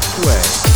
Don't.